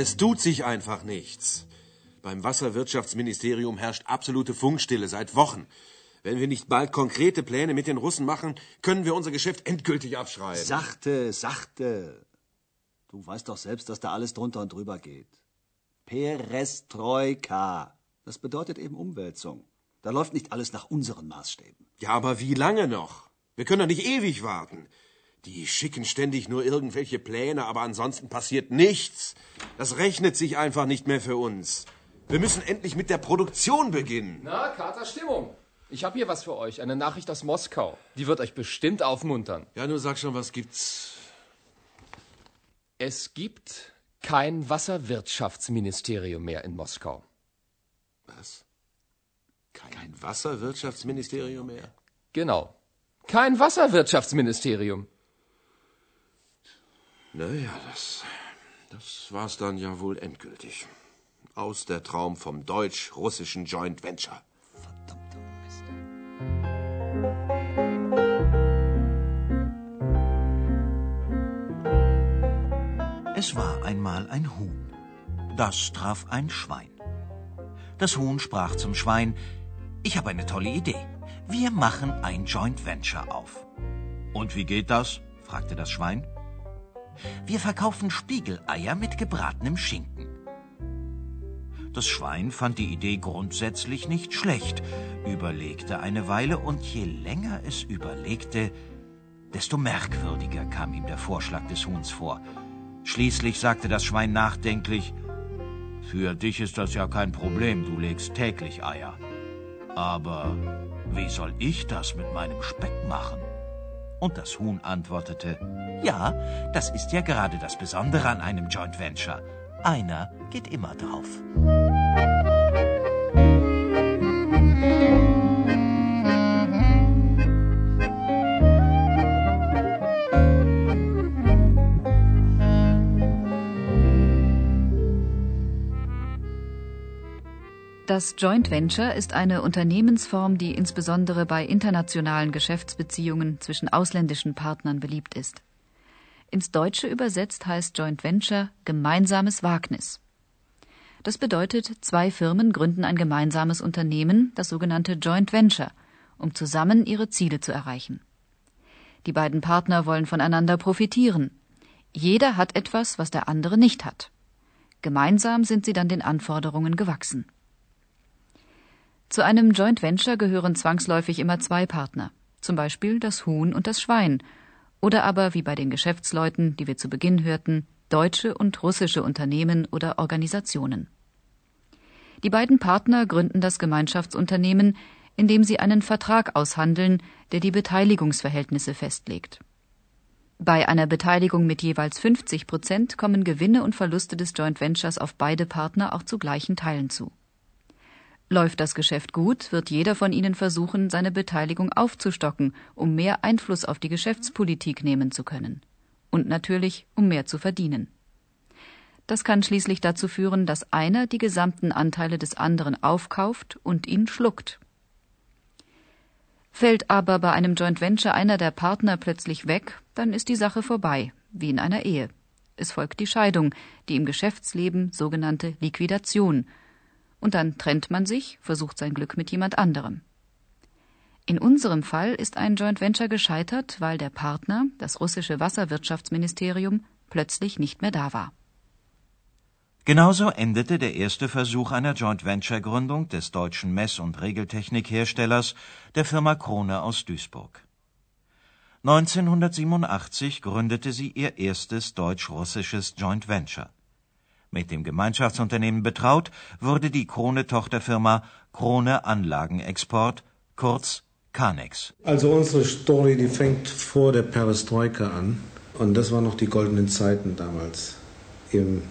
Es tut sich einfach nichts. Beim Wasserwirtschaftsministerium herrscht absolute Funkstille seit Wochen. Wenn wir nicht bald konkrete Pläne mit den Russen machen, können wir unser Geschäft endgültig abschreiben. Sachte, sachte. Du weißt doch selbst, dass da alles drunter und drüber geht. Perestroika. Das bedeutet eben Umwälzung. Da läuft nicht alles nach unseren Maßstäben. Ja, aber wie lange noch? Wir können doch nicht ewig warten. Die schicken ständig nur irgendwelche Pläne, aber ansonsten passiert nichts. Das rechnet sich einfach nicht mehr für uns. Wir müssen endlich mit der Produktion beginnen. Na, Kater Stimmung. Ich habe hier was für euch, eine Nachricht aus Moskau. Die wird euch bestimmt aufmuntern. Ja, nur sag schon, was gibt's? Es gibt kein Wasserwirtschaftsministerium mehr in Moskau. Was? Kein Wasserwirtschaftsministerium mehr? Genau. Kein Wasserwirtschaftsministerium. Naja, das, das war's dann ja wohl endgültig. Aus der Traum vom deutsch-russischen Joint Venture. Verdammter Mist. Es war einmal ein Huhn. Das traf ein Schwein. Das Huhn sprach zum Schwein, ich habe eine tolle Idee. Wir machen ein Joint Venture auf. Und wie geht das? fragte das Schwein. Wir verkaufen Spiegeleier mit gebratenem Schinken. Das Schwein fand die Idee grundsätzlich nicht schlecht, überlegte eine Weile und je länger es überlegte, desto merkwürdiger kam ihm der Vorschlag des Huhns vor. Schließlich sagte das Schwein nachdenklich, Für dich ist das ja kein Problem, du legst täglich Eier. Aber wie soll ich das mit meinem Speck machen? Und das Huhn antwortete, ja, das ist ja gerade das Besondere an einem Joint Venture. Einer geht immer drauf. Das Joint Venture ist eine Unternehmensform, die insbesondere bei internationalen Geschäftsbeziehungen zwischen ausländischen Partnern beliebt ist. Ins Deutsche übersetzt heißt Joint Venture gemeinsames Wagnis. Das bedeutet, zwei Firmen gründen ein gemeinsames Unternehmen, das sogenannte Joint Venture, um zusammen ihre Ziele zu erreichen. Die beiden Partner wollen voneinander profitieren. Jeder hat etwas, was der andere nicht hat. Gemeinsam sind sie dann den Anforderungen gewachsen. Zu einem Joint Venture gehören zwangsläufig immer zwei Partner, zum Beispiel das Huhn und das Schwein, oder aber wie bei den Geschäftsleuten, die wir zu Beginn hörten, deutsche und russische Unternehmen oder Organisationen. Die beiden Partner gründen das Gemeinschaftsunternehmen, indem sie einen Vertrag aushandeln, der die Beteiligungsverhältnisse festlegt. Bei einer Beteiligung mit jeweils 50 Prozent kommen Gewinne und Verluste des Joint Ventures auf beide Partner auch zu gleichen Teilen zu. Läuft das Geschäft gut, wird jeder von ihnen versuchen, seine Beteiligung aufzustocken, um mehr Einfluss auf die Geschäftspolitik nehmen zu können. Und natürlich, um mehr zu verdienen. Das kann schließlich dazu führen, dass einer die gesamten Anteile des anderen aufkauft und ihn schluckt. Fällt aber bei einem Joint Venture einer der Partner plötzlich weg, dann ist die Sache vorbei, wie in einer Ehe. Es folgt die Scheidung, die im Geschäftsleben sogenannte Liquidation – und dann trennt man sich, versucht sein Glück mit jemand anderem. In unserem Fall ist ein Joint Venture gescheitert, weil der Partner, das russische Wasserwirtschaftsministerium, plötzlich nicht mehr da war. Genauso endete der erste Versuch einer Joint Venture Gründung des deutschen Mess- und Regeltechnikherstellers der Firma Krone aus Duisburg. 1987 gründete sie ihr erstes deutsch-russisches Joint Venture. Mit dem Gemeinschaftsunternehmen betraut wurde die Krone-Tochterfirma Krone Anlagenexport, kurz Canex. Also unsere Story, die fängt vor der Perestroika an. Und das waren noch die goldenen Zeiten damals im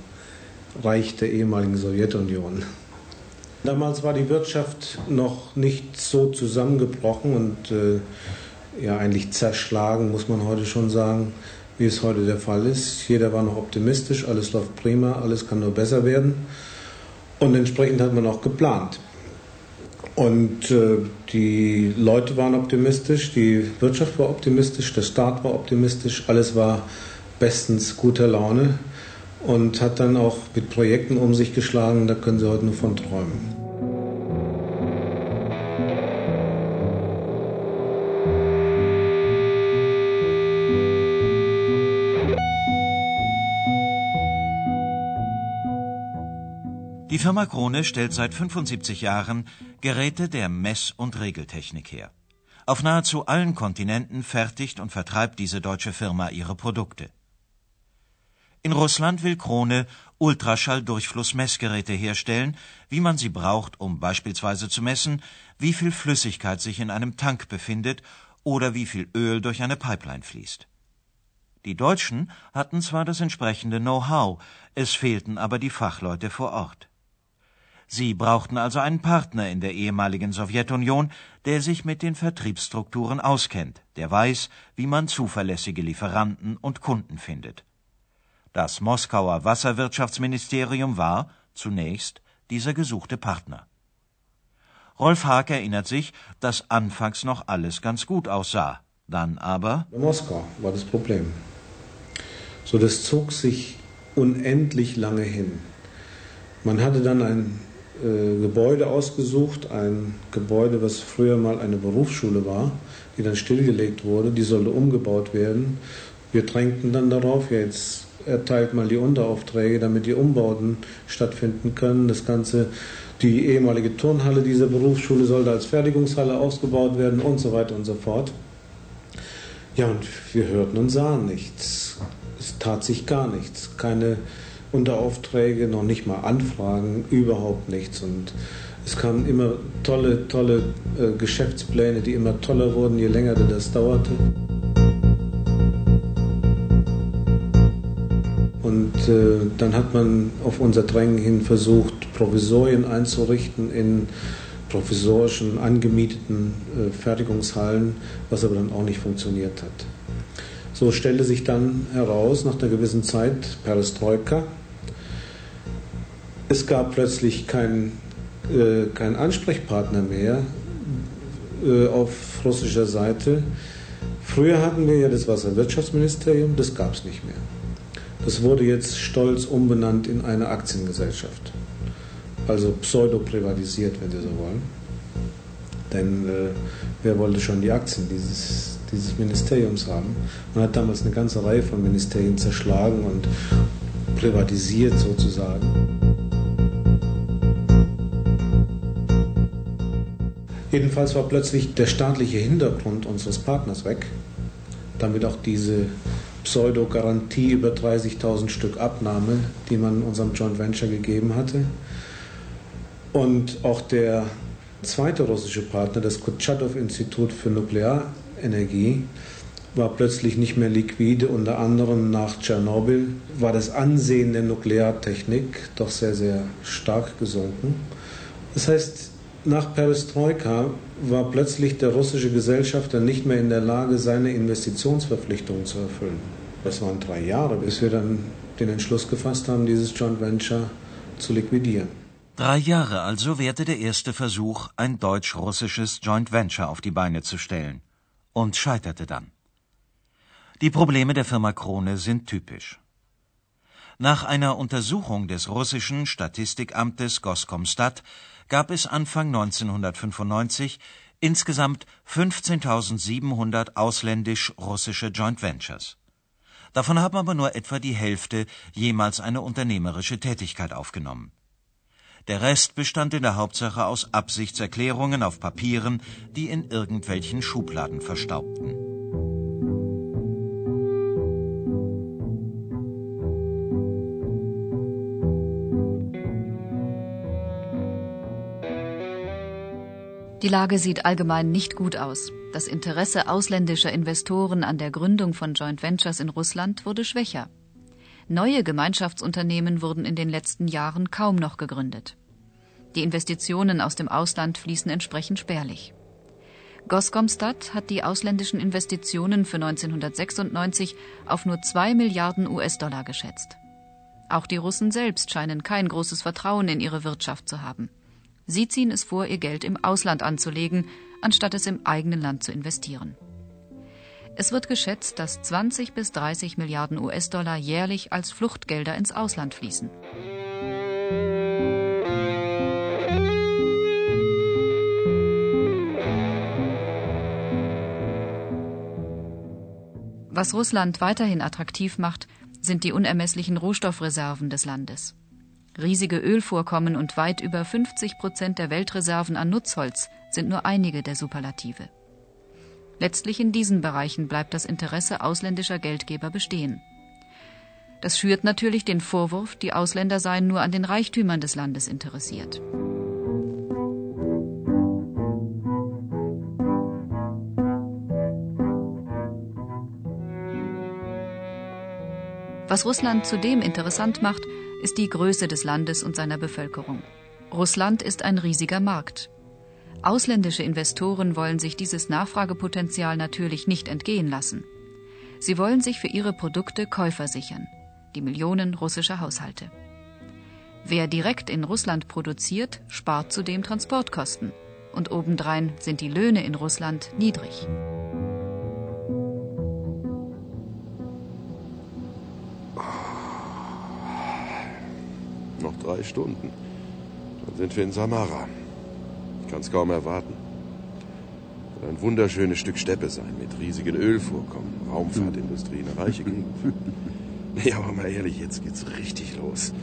Reich der ehemaligen Sowjetunion. Damals war die Wirtschaft noch nicht so zusammengebrochen und äh, ja eigentlich zerschlagen, muss man heute schon sagen wie es heute der Fall ist. Jeder war noch optimistisch, alles läuft prima, alles kann nur besser werden. Und entsprechend hat man auch geplant. Und äh, die Leute waren optimistisch, die Wirtschaft war optimistisch, der Staat war optimistisch, alles war bestens guter Laune. und hat dann auch mit Projekten um sich geschlagen, da können Sie heute nur von träumen. Die Firma Krone stellt seit 75 Jahren Geräte der Mess- und Regeltechnik her. Auf nahezu allen Kontinenten fertigt und vertreibt diese deutsche Firma ihre Produkte. In Russland will Krone Ultraschalldurchflussmessgeräte herstellen, wie man sie braucht, um beispielsweise zu messen, wie viel Flüssigkeit sich in einem Tank befindet oder wie viel Öl durch eine Pipeline fließt. Die Deutschen hatten zwar das entsprechende Know-how, es fehlten aber die Fachleute vor Ort. Sie brauchten also einen Partner in der ehemaligen Sowjetunion, der sich mit den Vertriebsstrukturen auskennt, der weiß, wie man zuverlässige Lieferanten und Kunden findet. Das Moskauer Wasserwirtschaftsministerium war, zunächst, dieser gesuchte Partner. Rolf Haag erinnert sich, dass anfangs noch alles ganz gut aussah, dann aber. Moskau war das Problem. So, das zog sich unendlich lange hin. Man hatte dann ein äh, Gebäude ausgesucht, ein Gebäude, was früher mal eine Berufsschule war, die dann stillgelegt wurde, die sollte umgebaut werden. Wir drängten dann darauf, ja, jetzt erteilt mal die Unteraufträge, damit die Umbauten stattfinden können. Das Ganze, die ehemalige Turnhalle dieser Berufsschule sollte als Fertigungshalle ausgebaut werden und so weiter und so fort. Ja, und wir hörten und sahen nichts. Es tat sich gar nichts. Keine Unteraufträge, noch nicht mal Anfragen, überhaupt nichts. Und es kamen immer tolle, tolle äh, Geschäftspläne, die immer toller wurden, je länger das dauerte. Und äh, dann hat man auf unser Drängen hin versucht, Provisorien einzurichten in provisorischen, angemieteten äh, Fertigungshallen, was aber dann auch nicht funktioniert hat. So stellte sich dann heraus, nach einer gewissen Zeit, Perestroika, es gab plötzlich keinen äh, kein Ansprechpartner mehr äh, auf russischer Seite. Früher hatten wir ja das Wasserwirtschaftsministerium, das gab es nicht mehr. Das wurde jetzt stolz umbenannt in eine Aktiengesellschaft. Also pseudo-privatisiert, wenn Sie so wollen. Denn äh, wer wollte schon die Aktien dieses, dieses Ministeriums haben? Man hat damals eine ganze Reihe von Ministerien zerschlagen und privatisiert sozusagen. Jedenfalls war plötzlich der staatliche Hintergrund unseres Partners weg, damit auch diese Pseudo-Garantie über 30.000 Stück Abnahme, die man unserem Joint Venture gegeben hatte. Und auch der zweite russische Partner, das Kurtschatow-Institut für Nuklearenergie, war plötzlich nicht mehr liquide. Unter anderem nach Tschernobyl war das Ansehen der Nukleartechnik doch sehr, sehr stark gesunken. Das heißt, nach Perestroika war plötzlich der russische Gesellschafter nicht mehr in der Lage, seine Investitionsverpflichtungen zu erfüllen. Das waren drei Jahre, bis wir dann den Entschluss gefasst haben, dieses Joint Venture zu liquidieren. Drei Jahre also währte der erste Versuch, ein deutsch-russisches Joint Venture auf die Beine zu stellen. Und scheiterte dann. Die Probleme der Firma Krone sind typisch. Nach einer Untersuchung des russischen Statistikamtes Goskomstat gab es Anfang 1995 insgesamt 15.700 ausländisch-russische Joint Ventures. Davon haben aber nur etwa die Hälfte jemals eine unternehmerische Tätigkeit aufgenommen. Der Rest bestand in der Hauptsache aus Absichtserklärungen auf Papieren, die in irgendwelchen Schubladen verstaubten. Die Lage sieht allgemein nicht gut aus. Das Interesse ausländischer Investoren an der Gründung von Joint Ventures in Russland wurde schwächer. Neue Gemeinschaftsunternehmen wurden in den letzten Jahren kaum noch gegründet. Die Investitionen aus dem Ausland fließen entsprechend spärlich. Goskomstat hat die ausländischen Investitionen für 1996 auf nur 2 Milliarden US-Dollar geschätzt. Auch die Russen selbst scheinen kein großes Vertrauen in ihre Wirtschaft zu haben. Sie ziehen es vor, ihr Geld im Ausland anzulegen, anstatt es im eigenen Land zu investieren. Es wird geschätzt, dass 20 bis 30 Milliarden US-Dollar jährlich als Fluchtgelder ins Ausland fließen. Was Russland weiterhin attraktiv macht, sind die unermesslichen Rohstoffreserven des Landes. Riesige Ölvorkommen und weit über 50 Prozent der Weltreserven an Nutzholz sind nur einige der Superlative. Letztlich in diesen Bereichen bleibt das Interesse ausländischer Geldgeber bestehen. Das schürt natürlich den Vorwurf, die Ausländer seien nur an den Reichtümern des Landes interessiert. Was Russland zudem interessant macht, ist die Größe des Landes und seiner Bevölkerung. Russland ist ein riesiger Markt. Ausländische Investoren wollen sich dieses Nachfragepotenzial natürlich nicht entgehen lassen. Sie wollen sich für ihre Produkte Käufer sichern, die Millionen russischer Haushalte. Wer direkt in Russland produziert, spart zudem Transportkosten. Und obendrein sind die Löhne in Russland niedrig. Drei Stunden. Dann sind wir in Samara. Ich kann es kaum erwarten. Soll ein wunderschönes Stück Steppe sein mit riesigen Ölvorkommen, Raumfahrtindustrie, eine reiche Gegend. Nee, aber mal ehrlich, jetzt geht's richtig los.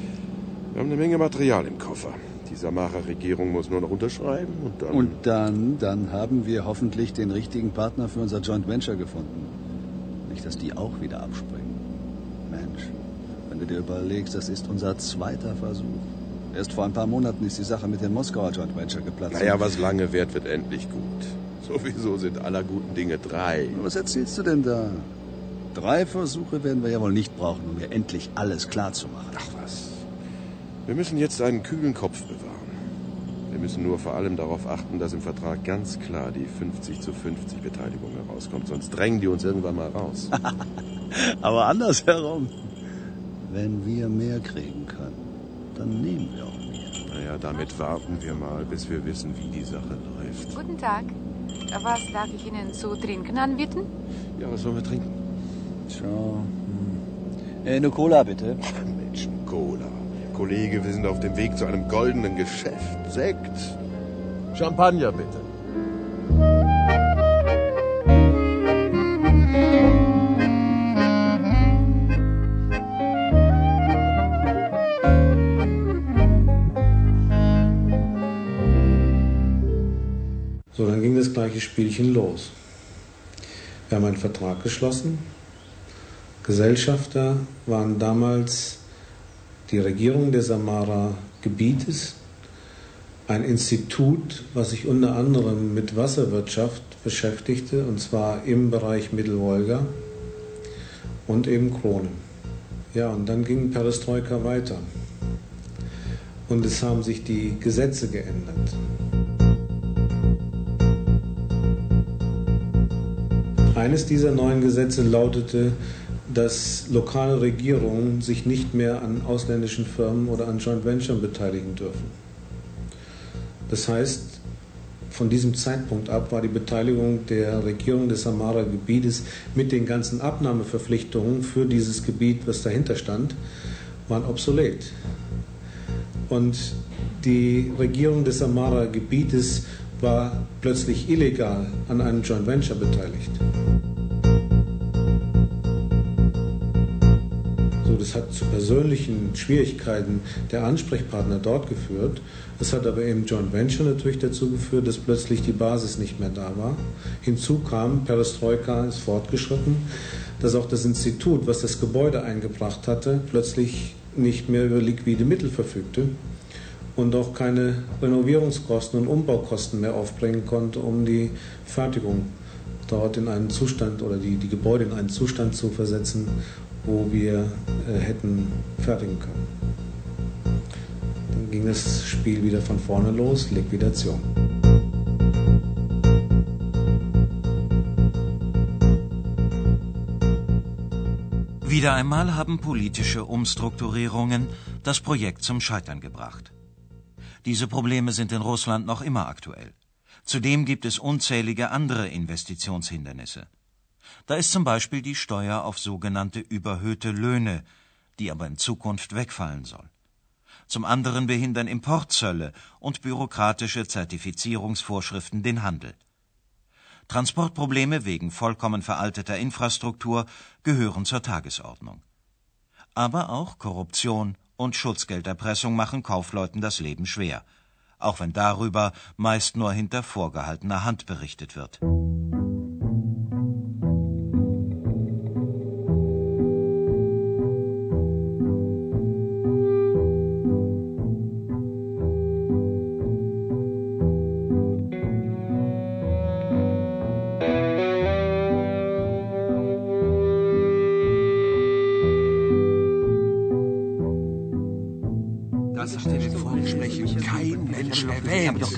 Wir haben eine Menge Material im Koffer. Die Samara-Regierung muss nur noch unterschreiben und dann. Und dann, dann haben wir hoffentlich den richtigen Partner für unser Joint Venture gefunden. Nicht, dass die auch wieder abspringen. Mensch, wenn du dir überlegst, das ist unser zweiter Versuch. Erst vor ein paar Monaten ist die Sache mit dem Moskauer Joint Venture geplatzt. Naja, was lange währt, wird endlich gut. Sowieso sind aller guten Dinge drei. Was erzählst du denn da? Drei Versuche werden wir ja wohl nicht brauchen, um mir endlich alles klar zu machen. Ach was. Wir müssen jetzt einen kühlen Kopf bewahren. Wir müssen nur vor allem darauf achten, dass im Vertrag ganz klar die 50 zu 50 Beteiligung herauskommt. Sonst drängen die uns irgendwann mal raus. Aber andersherum. Wenn wir mehr kriegen können, dann nehmen wir auch mehr. Naja, damit warten wir mal, bis wir wissen, wie die Sache läuft. Guten Tag. Was darf ich Ihnen zu trinken anbieten? Ja, was sollen wir trinken? Tja, hm. äh, eine Cola bitte. Menschen, Cola. Kollege, wir sind auf dem Weg zu einem goldenen Geschäft. Sekt. Champagner, bitte. Gleiche Spielchen los. Wir haben einen Vertrag geschlossen. Gesellschafter waren damals die Regierung des Samara-Gebietes, ein Institut, was sich unter anderem mit Wasserwirtschaft beschäftigte, und zwar im Bereich Mittelwolga und eben Kronen. Ja, und dann ging Perestroika weiter. Und es haben sich die Gesetze geändert. Eines dieser neuen Gesetze lautete, dass lokale Regierungen sich nicht mehr an ausländischen Firmen oder an Joint Ventures beteiligen dürfen. Das heißt, von diesem Zeitpunkt ab war die Beteiligung der Regierung des Samara-Gebietes mit den ganzen Abnahmeverpflichtungen für dieses Gebiet, was dahinter stand, waren obsolet. Und die Regierung des Samara-Gebietes war plötzlich illegal an einem Joint Venture beteiligt. Das hat zu persönlichen Schwierigkeiten der Ansprechpartner dort geführt. Es hat aber im Joint Venture natürlich dazu geführt, dass plötzlich die Basis nicht mehr da war. Hinzu kam, Perestroika ist fortgeschritten, dass auch das Institut, was das Gebäude eingebracht hatte, plötzlich nicht mehr über liquide Mittel verfügte und auch keine Renovierungskosten und Umbaukosten mehr aufbringen konnte, um die Fertigung dort in einen Zustand oder die, die Gebäude in einen Zustand zu versetzen, wo wir äh, hätten fertigen können. Dann ging das Spiel wieder von vorne los, Liquidation. Wieder einmal haben politische Umstrukturierungen das Projekt zum Scheitern gebracht. Diese Probleme sind in Russland noch immer aktuell. Zudem gibt es unzählige andere Investitionshindernisse. Da ist zum Beispiel die Steuer auf sogenannte überhöhte Löhne, die aber in Zukunft wegfallen soll. Zum anderen behindern Importzölle und bürokratische Zertifizierungsvorschriften den Handel. Transportprobleme wegen vollkommen veralteter Infrastruktur gehören zur Tagesordnung. Aber auch Korruption und Schutzgelderpressung machen Kaufleuten das Leben schwer, auch wenn darüber meist nur hinter vorgehaltener Hand berichtet wird.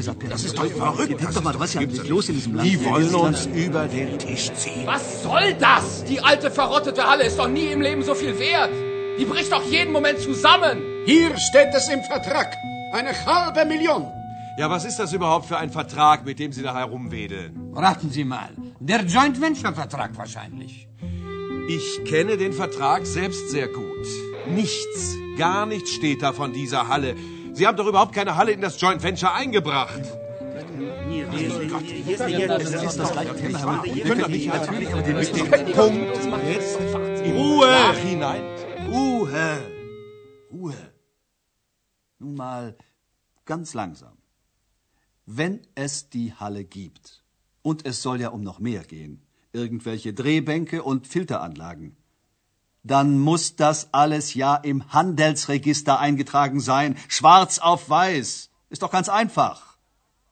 Doch gesagt, das ist doch verrückt. Guck doch mal, was ist ja los in diesem Land? Die wollen uns über den Tisch ziehen. Was soll das? Die alte verrottete Halle ist doch nie im Leben so viel wert. Die bricht doch jeden Moment zusammen. Hier steht es im Vertrag. Eine halbe Million. Ja, was ist das überhaupt für ein Vertrag, mit dem Sie da herumwedeln? Raten Sie mal. Der Joint Venture Vertrag wahrscheinlich. Ich kenne den Vertrag selbst sehr gut. Nichts, gar nichts steht da von dieser Halle. Sie haben doch überhaupt keine Halle in das Joint Venture eingebracht. Können doch nicht natürlich mit dem Punkt jetzt Ruhe hinein. Ruhe! Ruhe! Nun mal ganz langsam. Wenn es die Halle gibt, und es soll ja um noch mehr gehen, irgendwelche Drehbänke und Filteranlagen, dann muss das alles ja im Handelsregister eingetragen sein, schwarz auf weiß. Ist doch ganz einfach.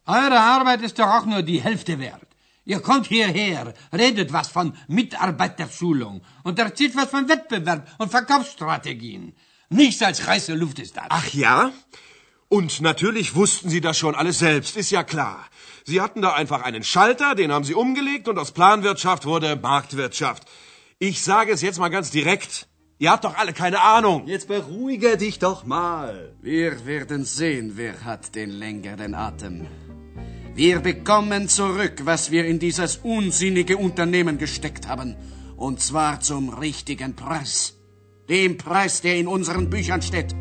Eure Arbeit ist doch auch nur die Hälfte wert. Ihr kommt hierher, redet was von Mitarbeiterschulung und erzählt was von Wettbewerb und Verkaufsstrategien. Nichts als heiße Luft ist das. Ach ja? Und natürlich wussten Sie das schon alles selbst, ist ja klar. Sie hatten da einfach einen Schalter, den haben Sie umgelegt und aus Planwirtschaft wurde Marktwirtschaft. Ich sage es jetzt mal ganz direkt. Ihr habt doch alle keine Ahnung. Jetzt beruhige dich doch mal. Wir werden sehen, wer hat den längeren Atem. Wir bekommen zurück, was wir in dieses unsinnige Unternehmen gesteckt haben. Und zwar zum richtigen Preis. Dem Preis, der in unseren Büchern steht.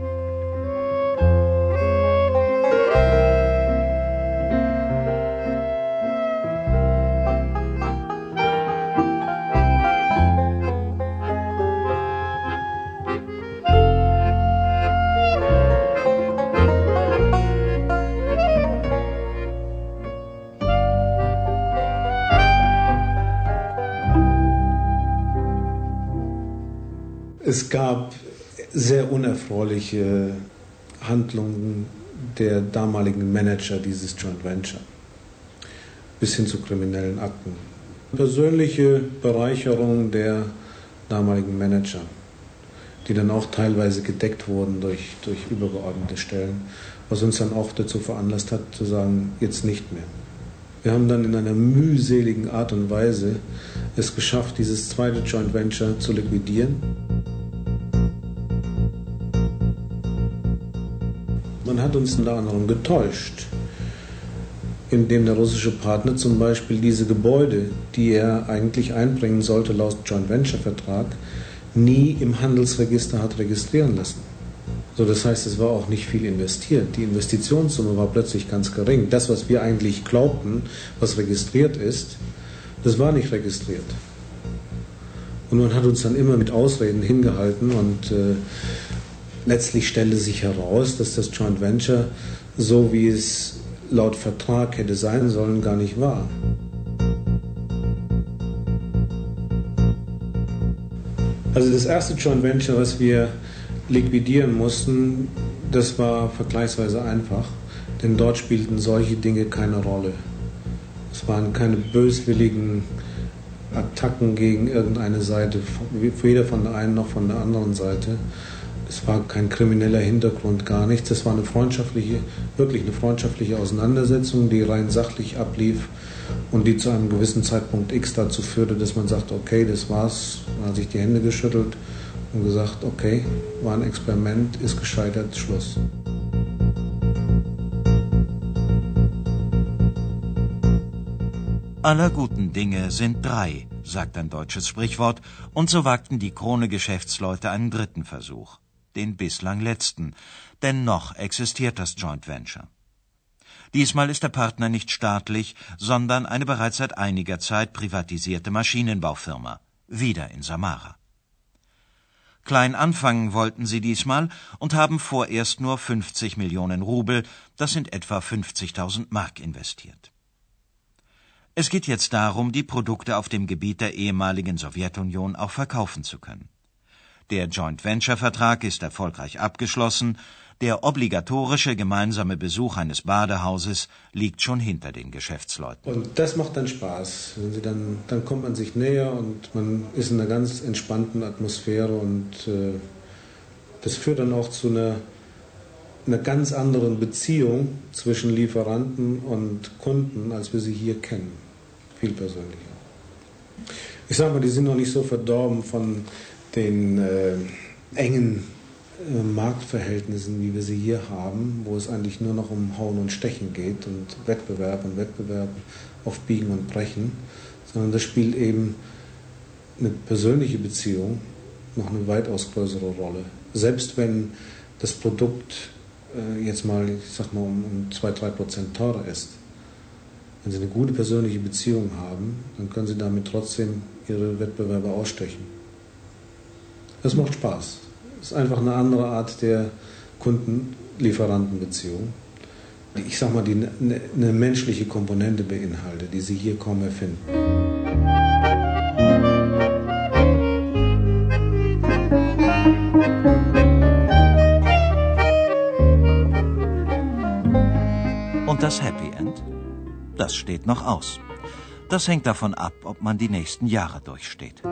Es gab sehr unerfreuliche Handlungen der damaligen Manager dieses Joint Venture bis hin zu kriminellen Akten. Persönliche Bereicherung der damaligen Manager, die dann auch teilweise gedeckt wurden durch, durch übergeordnete Stellen, was uns dann auch dazu veranlasst hat zu sagen, jetzt nicht mehr. Wir haben dann in einer mühseligen Art und Weise es geschafft, dieses zweite Joint Venture zu liquidieren. Hat uns unter anderem getäuscht, indem der russische Partner zum Beispiel diese Gebäude, die er eigentlich einbringen sollte laut Joint Venture Vertrag, nie im Handelsregister hat registrieren lassen. So, das heißt, es war auch nicht viel investiert. Die Investitionssumme war plötzlich ganz gering. Das, was wir eigentlich glaubten, was registriert ist, das war nicht registriert. Und man hat uns dann immer mit Ausreden hingehalten und äh, letztlich stellte sich heraus, dass das Joint Venture, so wie es laut Vertrag hätte sein sollen, gar nicht war. Also das erste Joint Venture, was wir liquidieren mussten, das war vergleichsweise einfach, denn dort spielten solche Dinge keine Rolle. Es waren keine böswilligen Attacken gegen irgendeine Seite, weder von der einen noch von der anderen Seite. Es war kein krimineller Hintergrund, gar nichts. Es war eine freundschaftliche, wirklich eine freundschaftliche Auseinandersetzung, die rein sachlich ablief und die zu einem gewissen Zeitpunkt X dazu führte, dass man sagt, okay, das war's. Man hat sich die Hände geschüttelt und gesagt, okay, war ein Experiment, ist gescheitert, Schluss. Aller guten Dinge sind drei, sagt ein deutsches Sprichwort, und so wagten die Krone-Geschäftsleute einen dritten Versuch, den bislang letzten, denn noch existiert das Joint Venture. Diesmal ist der Partner nicht staatlich, sondern eine bereits seit einiger Zeit privatisierte Maschinenbaufirma, wieder in Samara. Klein anfangen wollten sie diesmal und haben vorerst nur 50 Millionen Rubel, das sind etwa 50.000 Mark investiert. Es geht jetzt darum, die Produkte auf dem Gebiet der ehemaligen Sowjetunion auch verkaufen zu können. Der Joint Venture Vertrag ist erfolgreich abgeschlossen, der obligatorische gemeinsame Besuch eines Badehauses liegt schon hinter den Geschäftsleuten. Und das macht dann Spaß. Wenn sie dann, dann kommt man sich näher und man ist in einer ganz entspannten Atmosphäre und äh, das führt dann auch zu einer, einer ganz anderen Beziehung zwischen Lieferanten und Kunden, als wir sie hier kennen. Viel persönlicher. Ich sage mal, die sind noch nicht so verdorben von den äh, engen äh, Marktverhältnissen, wie wir sie hier haben, wo es eigentlich nur noch um Hauen und Stechen geht und Wettbewerb und Wettbewerb auf Biegen und Brechen, sondern das spielt eben eine persönliche Beziehung noch eine weitaus größere Rolle. Selbst wenn das Produkt äh, jetzt mal, ich sag mal, um, um 2-3 Prozent teurer ist. Wenn Sie eine gute persönliche Beziehung haben, dann können Sie damit trotzdem Ihre Wettbewerber ausstechen. Das macht Spaß ist einfach eine andere Art der Kunden-Lieferanten-Beziehung. Ich sag mal, die eine, eine menschliche Komponente beinhaltet, die Sie hier kaum erfinden. Und das Happy End? Das steht noch aus. Das hängt davon ab, ob man die nächsten Jahre durchsteht.